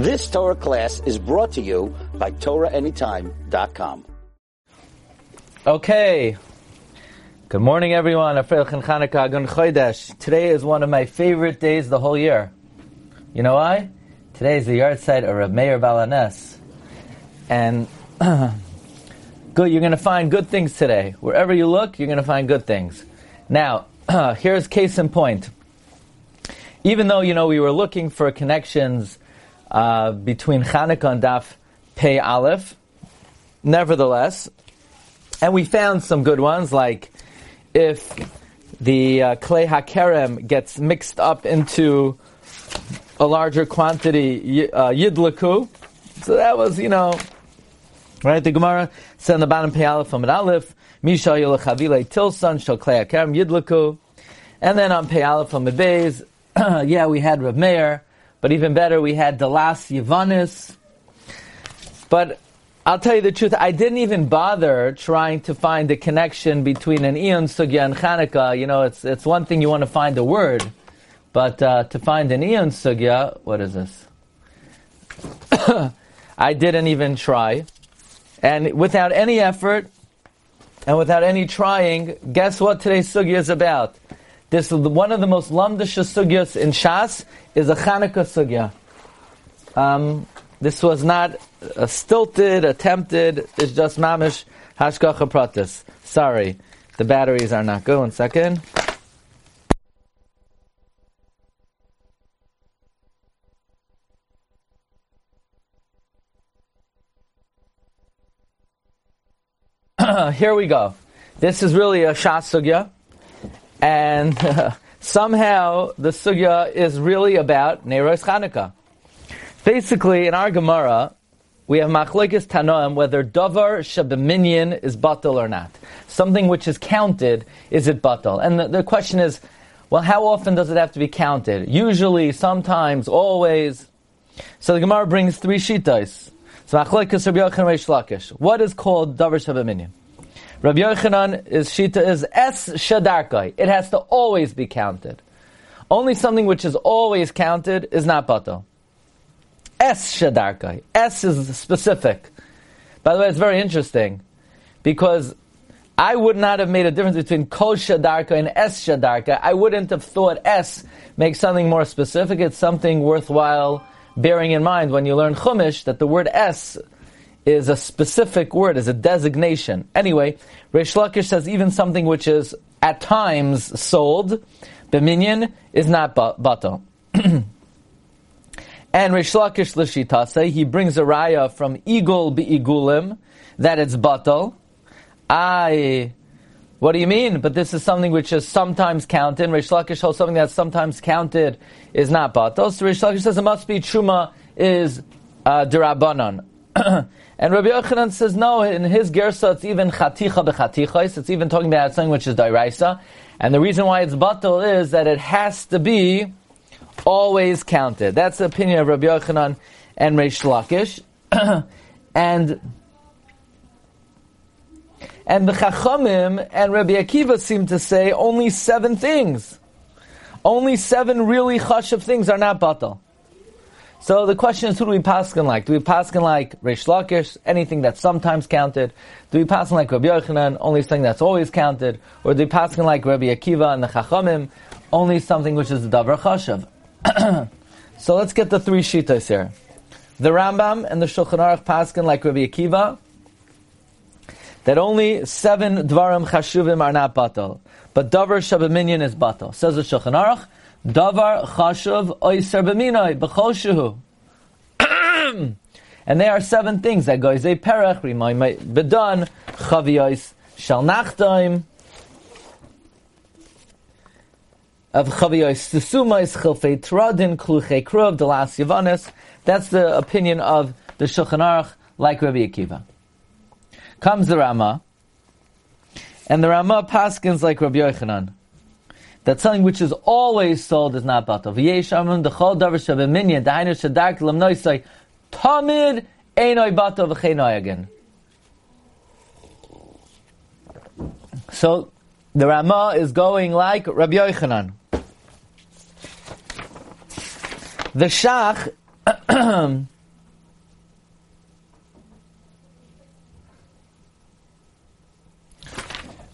This Torah class is brought to you by TorahAnytime.com. Okay. Good morning, everyone. Today is one of my favorite days the whole year. You know why? Today is the yahrzeit of Reb Meir Baal HaNes. And good, you're going to find good things today. Wherever you look, you're going to find good things. Now, here's case in point. Even though, you know, we were looking for connections uh, between Chanukah and Daf Pei Aleph, nevertheless, and we found some good ones, like if the uh, Klei HaKerem gets mixed up into a larger quantity, uh, Yidlaku. So that was, you know, right? The Gemara said on the bottom Pei Aleph from Aleph, Misha Yolachavile Tilson, Shal Klei HaKerem Yidlaku. And then on Pei Aleph Beis, yeah, we had Rav Meir, but even better, we had Dalas Yavanis. But I'll tell you the truth, I didn't even bother trying to find a connection between an Eon Sugya and Chanukah. You know, it's, it's one thing you want to find a word, but uh, to find an Eon Sugya, what is this? I didn't even try. And without any effort, and without any trying, guess what today's Sugya is about? This is one of the most lamdisha sugyas in Shas is a Chanukah sugya. Um, this was not a stilted, attempted. It's just mamish hashgacha pratis. Sorry, the batteries are not good. One second. Here we go. This is really a Shas sugya and somehow the sugya is really about Neiros Chanukah. Basically, in our Gemara, we have machlekes tanoim whether davar shabaminyan is batal or not. Something which is counted, is it batal? And the, the, question is, well, how often does it have to be counted? Usually, sometimes, always. So the Gemara brings three shitas. So machlekes Rabbi Yochanan Reish Lakish. What is called davar shabaminyan? Rabbi Yochanan is shita is es shadarkai. It has to always be counted. Only something which is always counted is not batal. Es shadarkai. S is specific. By the way, it's very interesting because I would not have made a difference between kol shadarka and es shadarka. I wouldn't have thought s makes something more specific. It's something worthwhile bearing in mind when you learn chumash that the word s is a specific word, is a designation. Anyway, Reish Lakish says even something which is at times sold, Beminyan, is not batal. and Reish Lakish Lishitase, he brings a raya from Igul Be'igulim, that it's batal. I, what do you mean? But this is something which is sometimes counted. Reish Lakish holds something that's sometimes counted is not batal. So Reish Lakish says it must be truma is uh, derabanan. And Rabbi Yochanan says no. In his gersa, it's even chaticha bechatichos. It's even talking about something which is dairaisa. And the reason why it's batal is that it has to be always counted. That's the opinion of Rabbi Yochanan and Reish Lakish. and and the Chachamim and Rabbi Akiva seem to say only seven things. Only seven really chashav things are not batal. So the question is, who do we paskin like? Do we paskin like Reish Lakish, anything that's sometimes counted? Do we paskin like Rabbi Yochanan, only something that's always counted? Or do we paskin like Rabbi Akiva and the Chachamim, only something which is the Davar Chashav? so let's get the three shitas here. The Rambam and the Shulchan Aruch paskin like Rabbi Akiva, that only seven Dvarim Chashuvim are not batal. But Davar Shabaminyan is batal. Says the Shulchan Aruch, Davar chashav oiser b'minoi b'chol And there are seven things that goes a perach rimoy bedan chaviyos shal nachtaim of chaviyos tesumais chilfei tradin kluchei kruv delas yavanis. That's the opinion of the Shulchan Aruch, like Rabbi Akiva. Comes the Rama, and the Rama paskins like Rabbi Yochanan that something which is always sold is not batal. V'yesh amrim dechol davar shabeminyan dahainu shadark lam noisai tamid einoi batal v'cheinoi again. So the Rama is going like Rabbi Yochanan. The Shach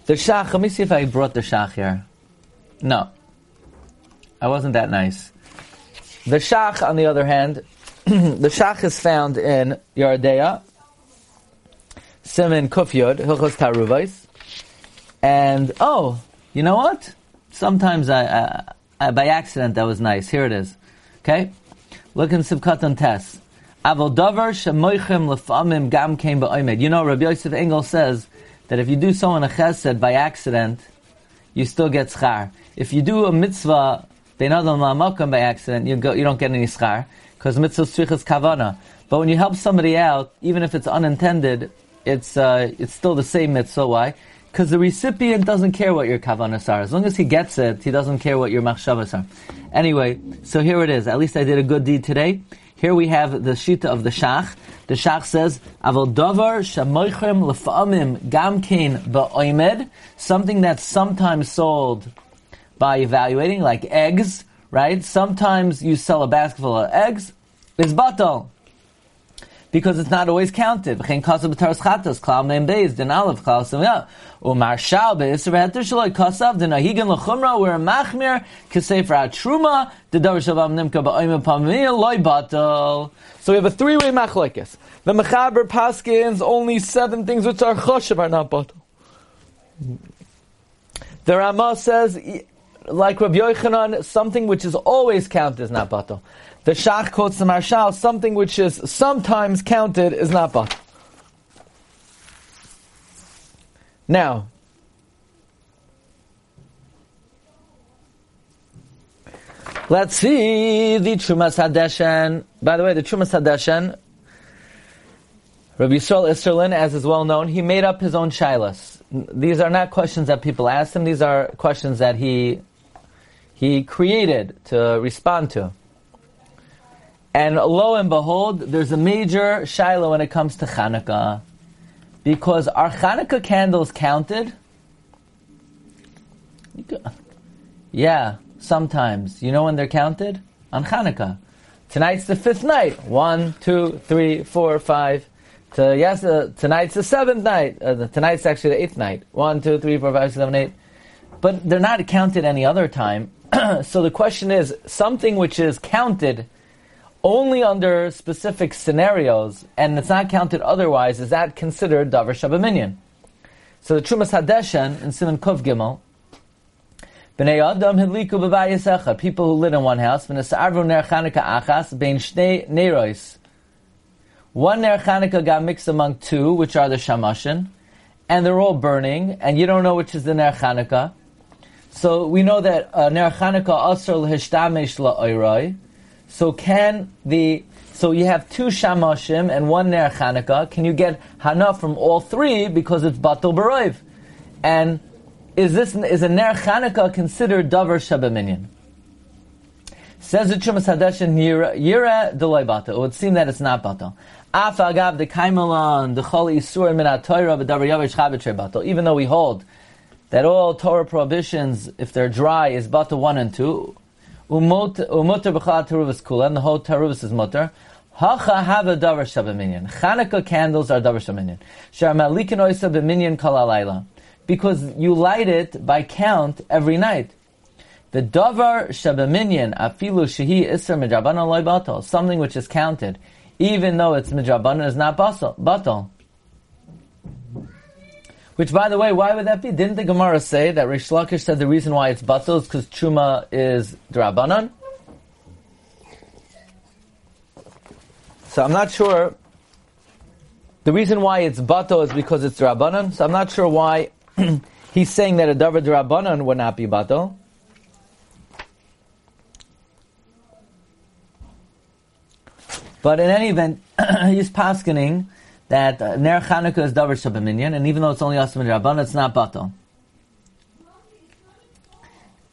The shach, let me see if I brought the shach here. No. I wasn't that nice. The shach, on the other hand, the shach is found in Yardea, Simin Kufyod, Hilchos Taruvais. And, oh, you know what? Sometimes I, I, I, by accident that was nice. Here it is. Okay? Look in Sivkatan Tess. Avodavar shemoichem lefamim gam came ba'omed. You know, Rabbi Yosef Engel says that if you do someone a chesed by accident, you still get schar. If you do a mitzvah beinadam la'makam by accident, you, go, you don't get any schar because mitzvah strichas kavana. But when you help somebody out, even if it's unintended, it's uh, it's still the same mitzvah. Why? Because the recipient doesn't care what your kavanas are. As long as he gets it, he doesn't care what your machshavas are. Anyway, so here it is. At least I did a good deed today. Here we have the shita of the shach. The shach says, "Avol davar shamoichem lefamim gam kein ba'oimed," something that's sometimes sold by evaluating, like eggs, right? Sometimes you sell a basket full of eggs, is batal because it's not always counted. So we have a three-way machlekes. The mechaber paskins only seven things which are choshev are not batal. The Ramah says, like Rabbi Yochanan, something which is always counted is not batal. The Shach quotes the Marshal, something which is sometimes counted is not batal. Now, let's see the Trumas Hadeshen. By the way, the Trumas Hadeshen, Rabbi Yisrael Isserlin, as is well known, he made up his own shilas. These are not questions that people asked him, these are questions that he, he created to respond to. And lo and behold, there's a major shiloh when it comes to Hanukkah. Because are Hanukkah candles counted? Yeah, sometimes. You know when they're counted? On Hanukkah. Tonight's the fifth night. One, two, three, four, five. To, yes, uh, tonight's the seventh night. Uh, tonight's actually the eighth night. One, two, three, four, five, six, seven, eight. But they're not counted any other time. so the question is, something which is counted only under specific scenarios, and it's not counted otherwise, is that considered davar shabaminyan? So the Trumas Hadeshen in Simon Kov Gimel, Bnei Adam hidliku b'vayisecha, people who live in one house, v'nesarvu ner Chanukah achas, bein shnei nerois. One ner Chanukah got mixed among two, which are the shamashin, and they're all burning, and you don't know which is the ner Chanukah. So we know that uh, ner Chanukah asr l'hishtamesh la'oiroi, so can the so you have two shamashim and one ner Chanukah. Can you get hana from all three because it's batul baroiv? And is this is a ner Chanukah considered davar shabaminyan? Says the Trumas Hadeshen Yira Deloy Bata. It would seem that it's not Batal. Af agav the Kaimalan, the Chol Isur Min HaTorah, V'davar Yavish Chabit Batal. Even though we hold that all Torah prohibitions, if they're dry, is Batal 1 and 2, Umutter b'chal teruvas kula, and the whole teruvas is mutter. Hacha have a davar shabaminyan. Chanukah candles are davar shabaminyan. Shar malikin oisa b'minyan kalalayla. Because you light it by count every night. The davar shabaminyan afilu shehi iser midrabana loy batal. Something which is counted, even though it's midrabana, is not batal. Which, by the way, why would that be? Didn't the Gemara say that Reish Lakish said the reason why it's batal is because Truma is Drabanan? So I'm not sure. The reason why it's batal is because it's Drabanan. So I'm not sure why he's saying that a Davar Drabanan would not be batal. But in any event, he's paskening that uh, Ner Chanukah is Davar Shabaminyan, and even though it's only Asim Rabban, it's not Batal.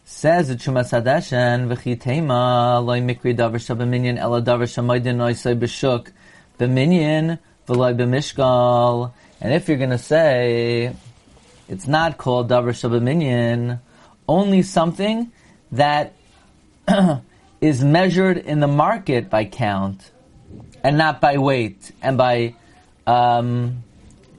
Says the Trumas Hadeshen, V'chitema, loy mikri Davar Shabaminyan, ela Davar Shamaydin oisay b'shuk, b'minyan, v'loy b'mishgal. And if you're going to say, it's not called Davar Shabaminyan, only something that is measured in the market by count, and not by weight and by um,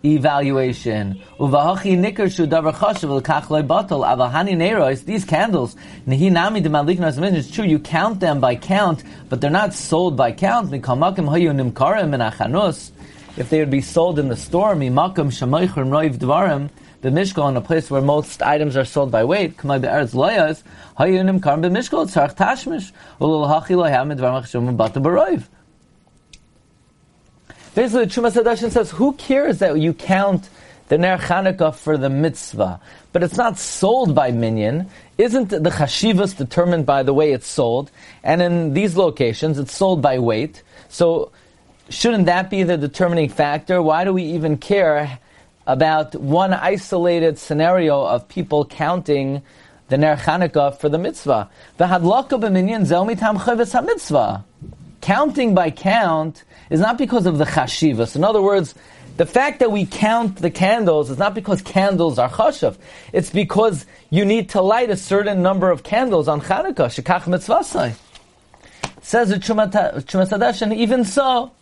evaluation. Uvahachi nikar shu davar chashav l'kach loy batal avahani nerois. These candles, nehi nami de maliknas It's true, you count them by count, but they're not sold by count. Mikamakim hayu nimkarim in achanus. If they would be sold in the store, mimakam shamoichrim roiv dvarim, the mishkal a place where most items are sold by weight, kamay be'eretz loyas, hayu nimkarim b'mishkal tzarch tashmish, ulul hachi loyam edvar machshum bata baroiv. Basically, the Trumas Hadashin says, who cares that you count the Ner Chanukah for the mitzvah? But it's not sold by minyan. Isn't the chashivas determined by the way it's sold? And in these locations, it's sold by weight. So, shouldn't that be the determining factor? Why do we even care about one isolated scenario of people counting the Ner Chanukah for the mitzvah? The hadlaka b'minyan zel mitam chavis mitzvah Counting by count is not because of the chashivas. In other words, the fact that we count the candles is not because candles are chashav. It's because you need to light a certain number of candles on Chanukah. Shekach mitzvasai. Says the Chumas and even so,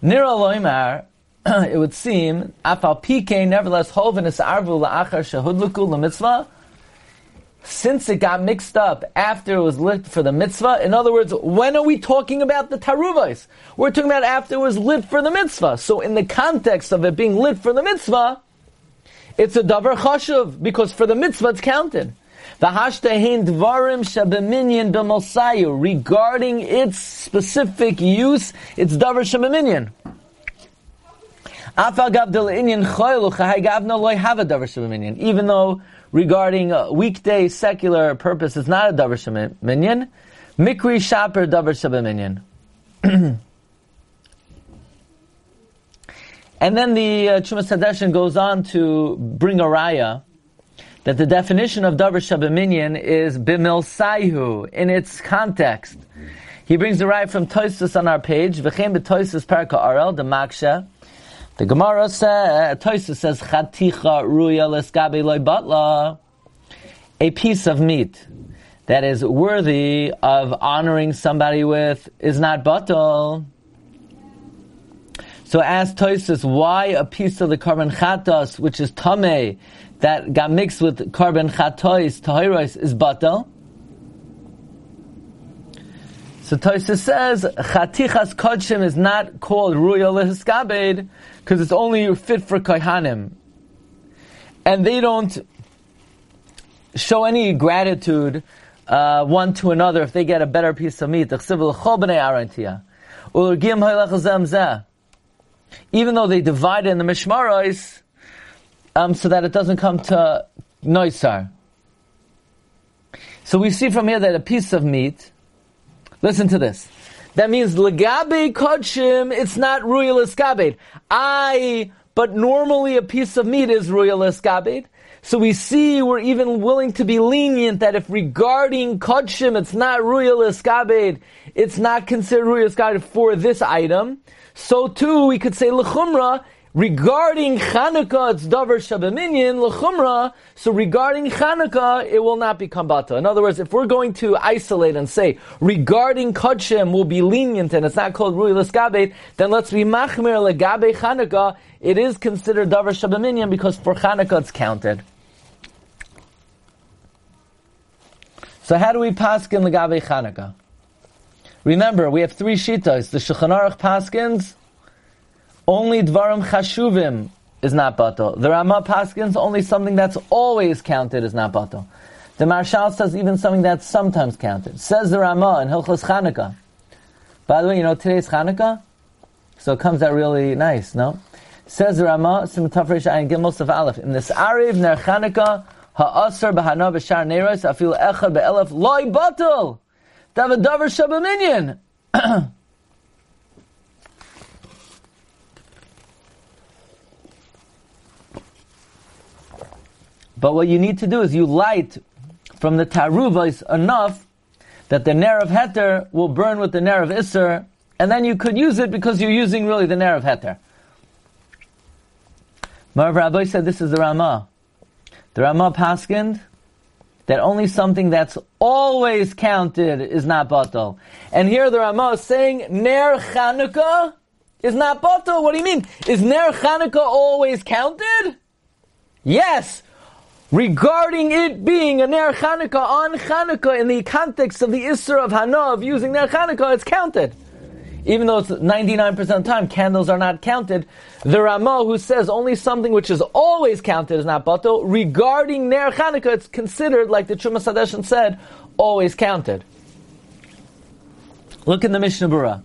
Nira loimar, it would seem, afal pike, nevertheless, hoven is arvu la'achar shehudluku la'mitzvah, since it got mixed up after it was lit for the mitzvah. In other words, when are we talking about the taruvais? We're talking about after it was lit for the mitzvah. So in the context of it being lit for the mitzvah, it's a davar chashuv, because for the mitzvah it's counted. V'hashtahin dvarim shabeminyan b'mosayu regarding its specific use, it's davar shebeminyan. Even though regarding a weekday secular purpose is not a davar minyan. Mikri shaper davar minyan. and then the uh, Trumas Hadeshen goes on to bring a raya that the definition of davar minyan is bimil saihu in its context. He brings the raya from Toisus on our page. V'chem b'Toisus parka arel the maksha. The Gemara says, says, Chaticha ruya leskabe loy batla, a piece of meat that is worthy of honoring somebody with is not batal. So ask Toysus, why a piece of the carbon chatos, which is tame, that got mixed with carbon chatois, tahiros, is batal? So Toysa says chatichas kodshim is not called ruya lehiskabed because it's only fit for kohanim, and they don't show any gratitude uh, one to another if they get a better piece of meat. Even though they divide in the mishmaros, um, so that it doesn't come to noisar. So we see from here that a piece of meat Listen to this. That means legabe kodshim, it's not ruyal eskabed. I, but normally a piece of meat is ruyal eskabed. So we see we're even willing to be lenient that if regarding kodshim, it's not ruyal eskabed, it's not considered ruyal eskabed for this item. So too, we could say lechumra, Regarding Chanukah, it's davar shabaminyan lechumra. So regarding Chanukah, it will not become bata. In other words, if we're going to isolate and say regarding Kodshim will be lenient and it's not called Rui Liskabet, then let's be machmir legabe Chanukah. It is considered davar shabaminyan because for Chanukah it's counted. So how do we pass paskin legabe Chanukah? Remember, we have three shitas. The Shulchan paskins only dvarim chashuvim is not batal. The Rama Paskins, only something that's always counted is not batal. The Maharshal says even something that's sometimes counted. Says the Rama in Hilchos Chanukah. By the way, you know today's Chanukah, so it comes out really nice. No, says the Rama Sim Tafresh Ayin Gimel of Aleph in this Ariv Ner Chanukah Ha'asar B'Hana B'Shar Neros Afil Echad Be'elef Loi Batal David Davar Shabaminyan. But what you need to do is you light from the taruvas enough that the ner of heter will burn with the ner of iser, and then you could use it because you're using really the ner of heter. Marv Rabbi said this is the Ramah. The Ramah paskind that only something that's always counted is not batal. And here the Ramah is saying Ner Chanukah is not batal. What do you mean? Is Ner Chanukah always counted? Yes. Regarding it being a Ner Chanukah on Chanukah in the context of the Isser of Hana of using Ner Chanukah, it's counted even though it's 99% of the time, candles are not counted. The Ramah, who says only something which is always counted is not bato, regarding Ner Chanukah, it's considered, like the Truma Sadeshan said, always counted. Look in the Mishnah Berurah.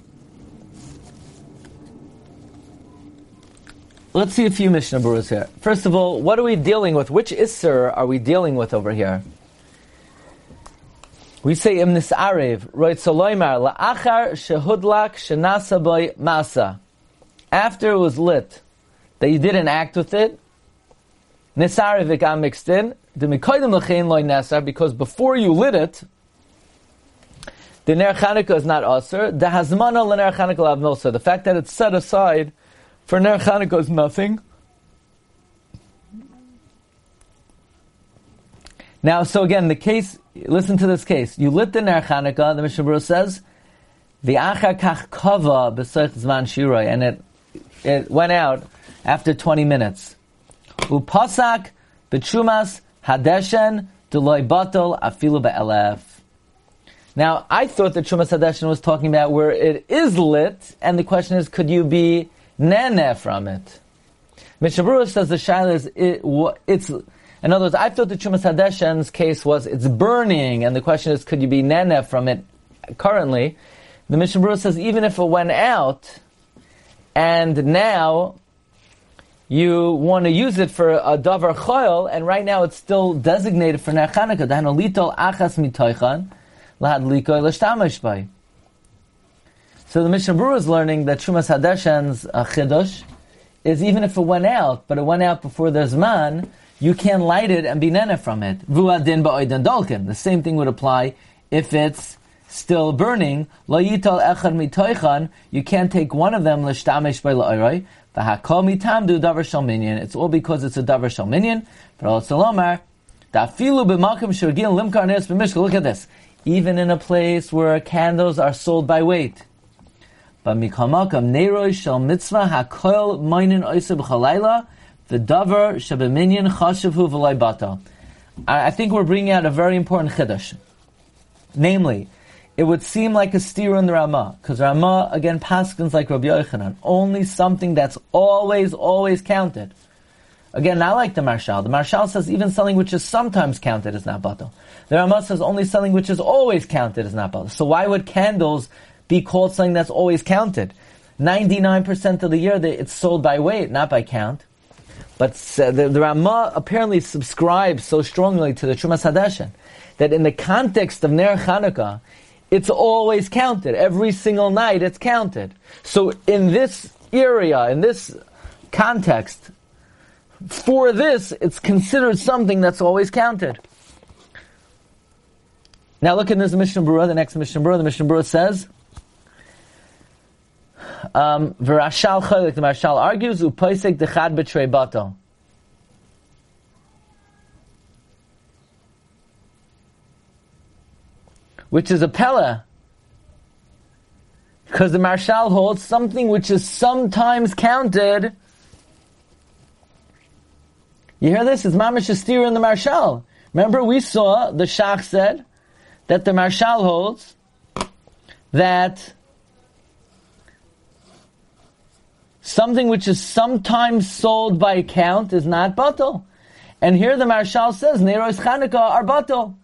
Let's see a few Mishnah Berurahs here. First of all, what are we dealing with? Which Isser are we dealing with over here? We say im nisarev, right la'achar shehudlak shenasa masa. After it was lit, that you didn't act with it, nisarev it got mixed in, the mikoidim l'chein loy nesar, because before you lit it, the ner is not usher. The hazmana l'ner Chanukah lav The fact that it's set aside for ner Chanukah is nothing. Now, so again, the case, listen to this case. You lit the Ner Chanukah, the Mishnah Berurah says, the Achar Kach Kava B'Seich Zman Shiroi, and it, it went out after 20 minutes. Upasak B'Trumas Hadeshen Deloy Batal Afilu Be'elef. Now, I thought that Trumas Hadeshen was talking about where it is lit, and the question is, could you be nene from it? Mishnah Berurah says the shaila is, it, it's, in other words, I thought the Trumas Hadeshen's case was it's burning, and the question is, could you be nene from it currently? The Mishnah Berurah says even if it went out, and now you want to use it for a davar choil, and right now it's still designated for Ner Chanukah. Achas mitoichan lahad likoy. So the Mishnah Berurah is learning that Trumas Hadeshen's uh, chidush is even if it went out, but it went out before there's man, you can light it and be nene from it. Vuadin ba'oidan dolkin. The same thing would apply if it's still burning. Lo yital echad mitoichan. You can't take one of them l'shtamesh by la'oiroi. V'hakol mitamdu davar shalminyan. It's all because it's a davar shalminyan. But also lomar. Dafilu b'malkim shurgin limkar nes b'mishka. Look at this. Even in a place where candles are sold by weight. But mikamakam neiroi shal mitzvah hakoil moinin oisib chalayla. The davar shabeminyan chashavhu v'lay bata. I think we're bringing out a very important chiddush. Namely, it would seem like a steer in the Ramah, because Ramah, again, paskins like Rabbi Yochanan. Only something that's always, always counted. Again, not like the Maharshal. The Maharshal says even something which is sometimes counted is not batal. The Ramah says only something which is always counted is not batal. So why would candles be called something that's always counted? 99% of the year it's sold by weight, not by count. But uh, the, the Ramah apparently subscribes so strongly to the Trumas Hadeshen that in the context of Ner Chanukah, it's always counted. Every single night it's counted. So in this area, in this context, for this, it's considered something that's always counted. Now look at this Mishnah Berurah, the next Mishnah Berurah. The Mishnah Berurah says, um, the Marshal argues, u'poisek dechad b'trei bato. Which is a pella. Because the Marshal holds something which is sometimes counted. You hear this? It's Mamish Astir in the Marshal. Remember we saw, the Shach said, that the Marshal holds that Something which is sometimes sold by account is not batal. And here the Marshal says, Neros Chanukah are batal.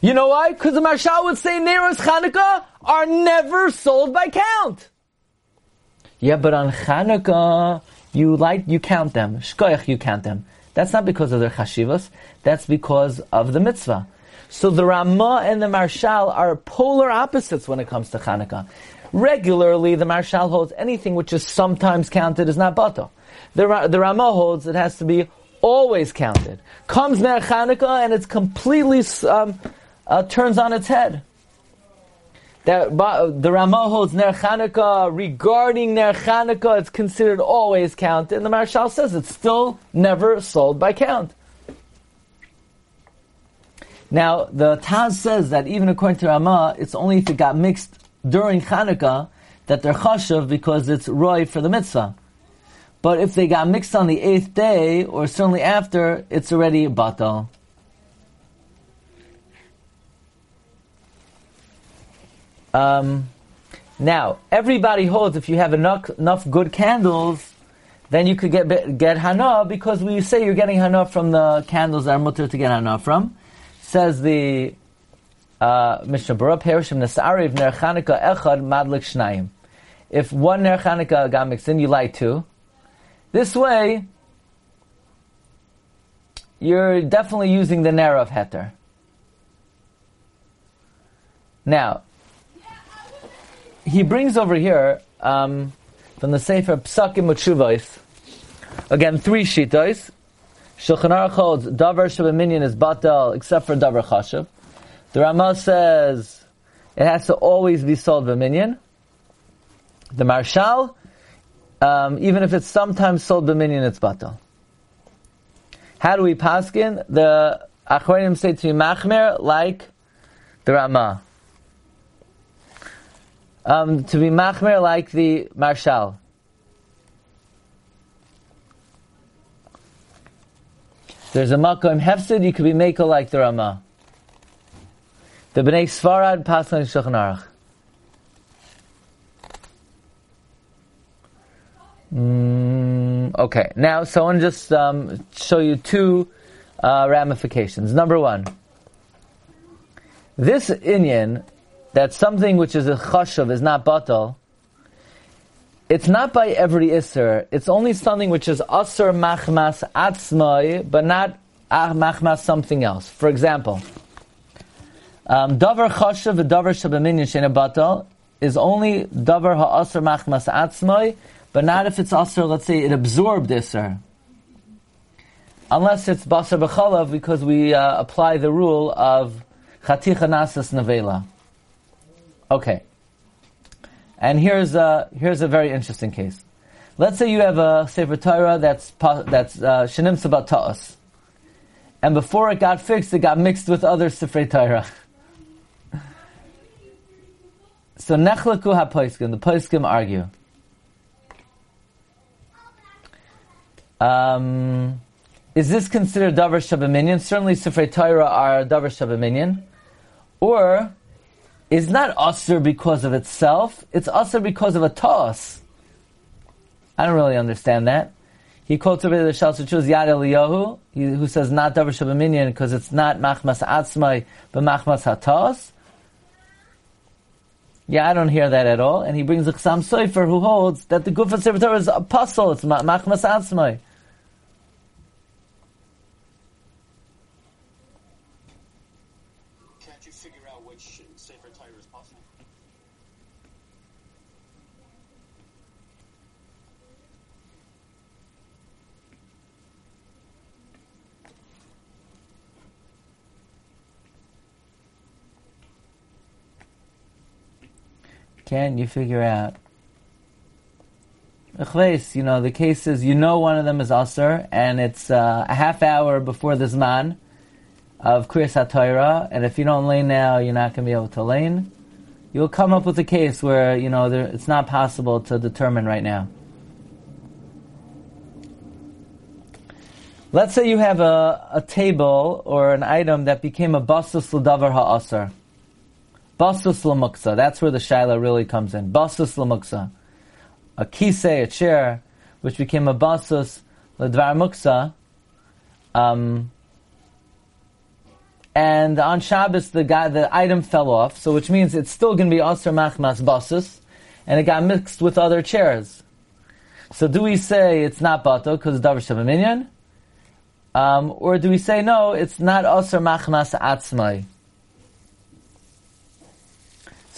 You know why? Because the Marshal would say Neros Chanukah are never sold by count. Yeah, but on Chanukah, you light, you count them. Shkoyach, you count them. That's not because of their chashivas. That's because of the mitzvah. So the Ramah and the Marshal are polar opposites when it comes to Chanukah. Regularly, the Marshal holds anything which is sometimes counted is not bato. The, the holds it has to be always counted. Comes Ner Chanukah and it's completely um, uh, turns on its head. That the Ramah holds Ner Chanukah regarding Ner Chanukah, it's considered always counted, and the Marshal says it's still never sold by count. Now, the Taz says that even according to Ramah, it's only if it got mixed during Hanukkah that they're chashav because it's roy for the mitzvah. But if they got mixed on the eighth day, or certainly after, it's already batal. Um, now, everybody holds if you have enough, enough good candles, then you could get get hana because we say you're getting hana from the candles that are mutter to get hana from. Says the Mishnah Berurah, Perishim Nasariv Ner Chanukah Echad Madlik Shnayim. If one Ner Chanukah got mixed in, you light two. This way, you're definitely using the Ner of Heter. Now, he brings over here um, from the Sefer Psakim Utshuvos, again, three shitos. Shulchan Aruch holds Davar Shabbaminyan is batal except for Davar Chashav. The Ramah says it has to always be sold b'minyan. The Maharshal, um, even if it's sometimes sold b'minyan, it's batal. How do we paskin? The Achronim say to be machmer like the Ramah. Um, to be machmer like the Maharshal. There's a makom hefsid, you could be makel like the Ramah. The Bnei Sfarad pass on Shulchan Aruch. Mm, okay, now so I want to just um, show you two uh, ramifications. Number one, this inyan that something which is a chashav is not batal. It's not by every isser. It's only something which is asr machmas atzmai, but not machmas something else. For example, davar chashav davar shabaminyan shena batal is only davar ha'asr machmas atzmai, but not if it's asr. Let's say it absorbed isser, unless it's basar b'chalav because we uh, apply the rule of chaticha nasas nevela. Okay, and here's a here's a very interesting case. Let's say you have a sefer Torah that's that's uh, shenim sabat ta'as, and before it got fixed, it got mixed with other sefer Torah. So nechlaku ha-poiskim, the poiskim argue. Um, is this considered davar shabbaminyan? Certainly, Sifrei Torah are davar shabbaminyan. Or, is not usr because of itself, it's usr because of a toss. I don't really understand that. He quotes over the Shal Shachuz Yad Eliyahu, who says not davar shabbaminyan because it's not machmas atzmai, but machmas hatos. Yeah, I don't hear that at all. And he brings a Chassam Sofer who holds that the Gufa Sefer Torah is a puzzle. It's Machmas Atzmai. Can't you figure out which Sefer Torah is possible? Can you figure out? You know, the case is you know one of them is Aser, and it's uh, a half hour before the Zman of Kriyas HaTorah, and if you don't lane now, you're not going to be able to lane. You'll come up with a case where, you know, there, it's not possible to determine right now. Let's say you have a, a table or an item that became a basus l'davar ha'asar. Basus l'muksa. That's where the shaila really comes in. Basus l'muksa. A kisei, a chair, which became a basus l'dvar muksa. Um, and on Shabbos, the guy, the item fell off, so which means it's still going to be aser machmas basus, and it got mixed with other chairs. So do we say it's not bato because it's davar shabbaminyan? Um, or do we say no, it's not aser machmas atzmai?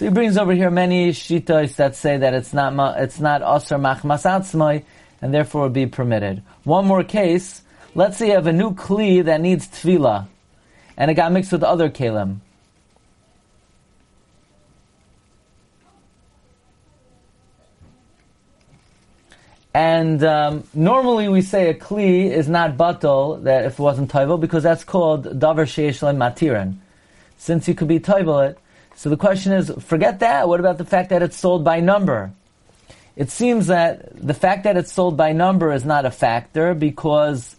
So he brings over here many shitos that say that it's not it's not aser machmas atzmai, and therefore would be permitted. One more case. Let's say you have a new kli that needs tefillah, and it got mixed with other kalim. And um, normally we say a kli is not batal that if it wasn't taival because that's called davar sheish matiran. since you could be toivel it. So the question is, forget that. What about the fact that it's sold by number? It seems that the fact that it's sold by number is not a factor because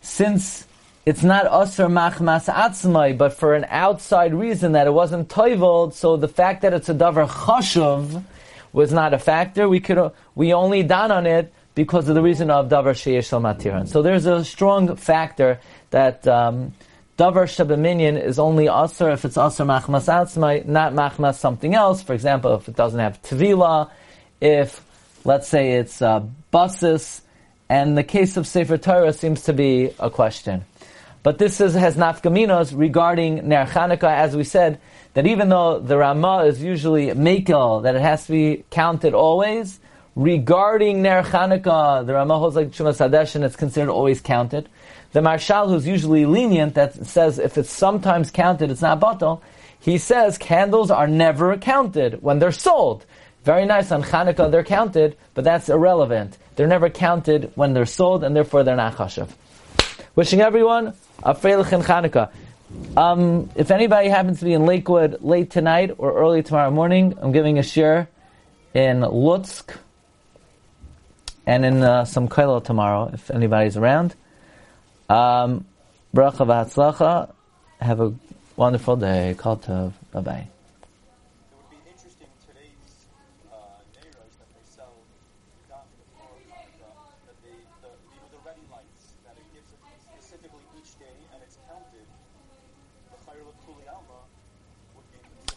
since it's not usr machmas atzmai, but for an outside reason that it wasn't toiveled, so the fact that it's a davar chashuv was not a factor. We could we only done on it because of the reason of davar sheyesh matiran. So there's a strong factor that um, davar shabaminyan is only usr if it's usr machmas atzmai, not machmas something else. For example, if it doesn't have tvila, if let's say it's uh, basis, and the case of Sefer Torah seems to be a question. But this is, has nafkaminos regarding Ner Chanukah, as we said, that even though the Ramah is usually Mekel, that it has to be counted always, regarding Ner Chanukah, the Ramah holds like Shumas Hadesh, and it's considered always counted. The Marshal, who's usually lenient, that says if it's sometimes counted, it's not batal, he says candles are never counted when they're sold. Very nice on Chanukah, they're counted, but that's irrelevant. They're never counted when they're sold, and therefore they're not chashav. Wishing everyone a Freilich and Chanukah. Um, if anybody happens to be in Lakewood late tonight or early tomorrow morning, I'm giving a share in Lutsk and in uh, some Kailo tomorrow, if anybody's around. Um, bracha v'hatzlacha. Have a wonderful day. Kol tov. Would be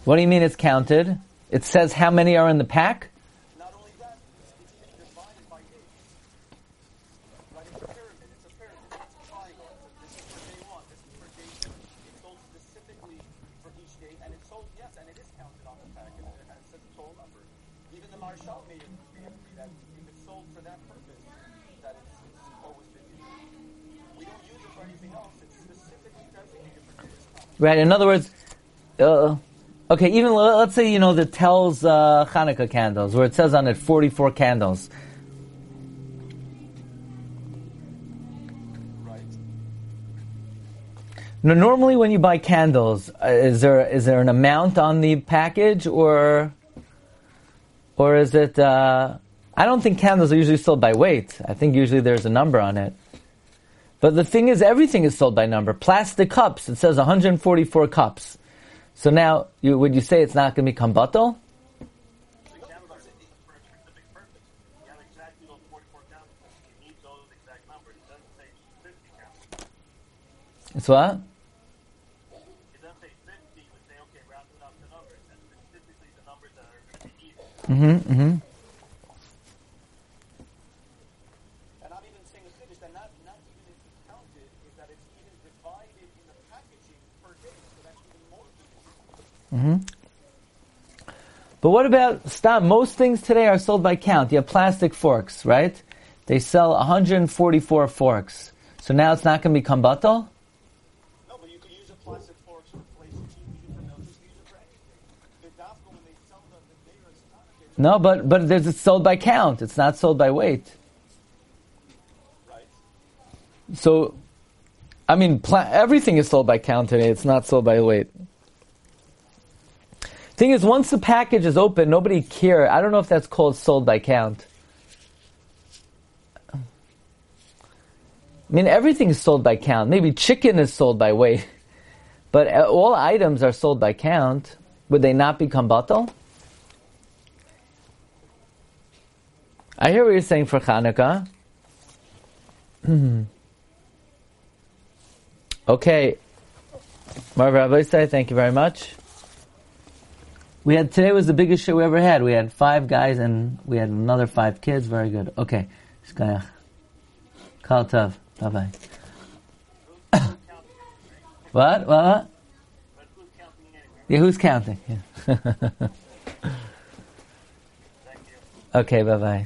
What do you mean it's counted? It says how many are in the pack? not only that, it's, it's even divided by days. Right? It's a pyramid. It's a pyramid. It's a triangle. It's a, this is for day one. This is for day two. It's sold specifically for each it's yes, and it is counted on the pack, and it, it says the total number. Even the Marshal may agree that if it's sold for that purpose, that it's, it's always been used. We don't use it for anything else. It's specifically designated for this. Right. In other words, uh, okay. Even let's say you know the tells uh, Hanukkah candles, where it says on it forty-four candles. Now, normally, when you buy candles, uh, is there is there an amount on the package, or or is it? Uh, I don't think candles are usually sold by weight. I think usually there's a number on it. But the thing is, everything is sold by number. Plastic cups, it says 144 cups. So now, you, would you say it's not going to become bottle? The candles Mm-hmm, mm-hmm. even more difficult. Mm-hmm. But what about stop? Most things today are sold by count. You have plastic forks, right? They sell 144 forks. So now it's not going to become bottle? No, but you could use a plastic fork for places. You can use it for milk. You can use it for anything. The dafka, when they sell the, the Neiros Hanukkah, No, but but there's, it's sold by count. It's not sold by weight. right? So, I mean, pla- everything is sold by count today. It's not sold by weight. Thing is, once the package is open, nobody care. I don't know if that's called sold by count. I mean, everything is sold by count. Maybe chicken is sold by weight, but uh, all items are sold by count. Would they not become bottle? I hear what you're saying for Hanukkah. Hmm. Okay. Marv Rabbi thank you very much. We had today was the biggest show we ever had. We had five guys and we had another five kids. Very good. Okay. Shkayach. Kal Tov. Bye bye. What? What? Yeah, who's counting? Yeah. Thank you. okay, bye bye.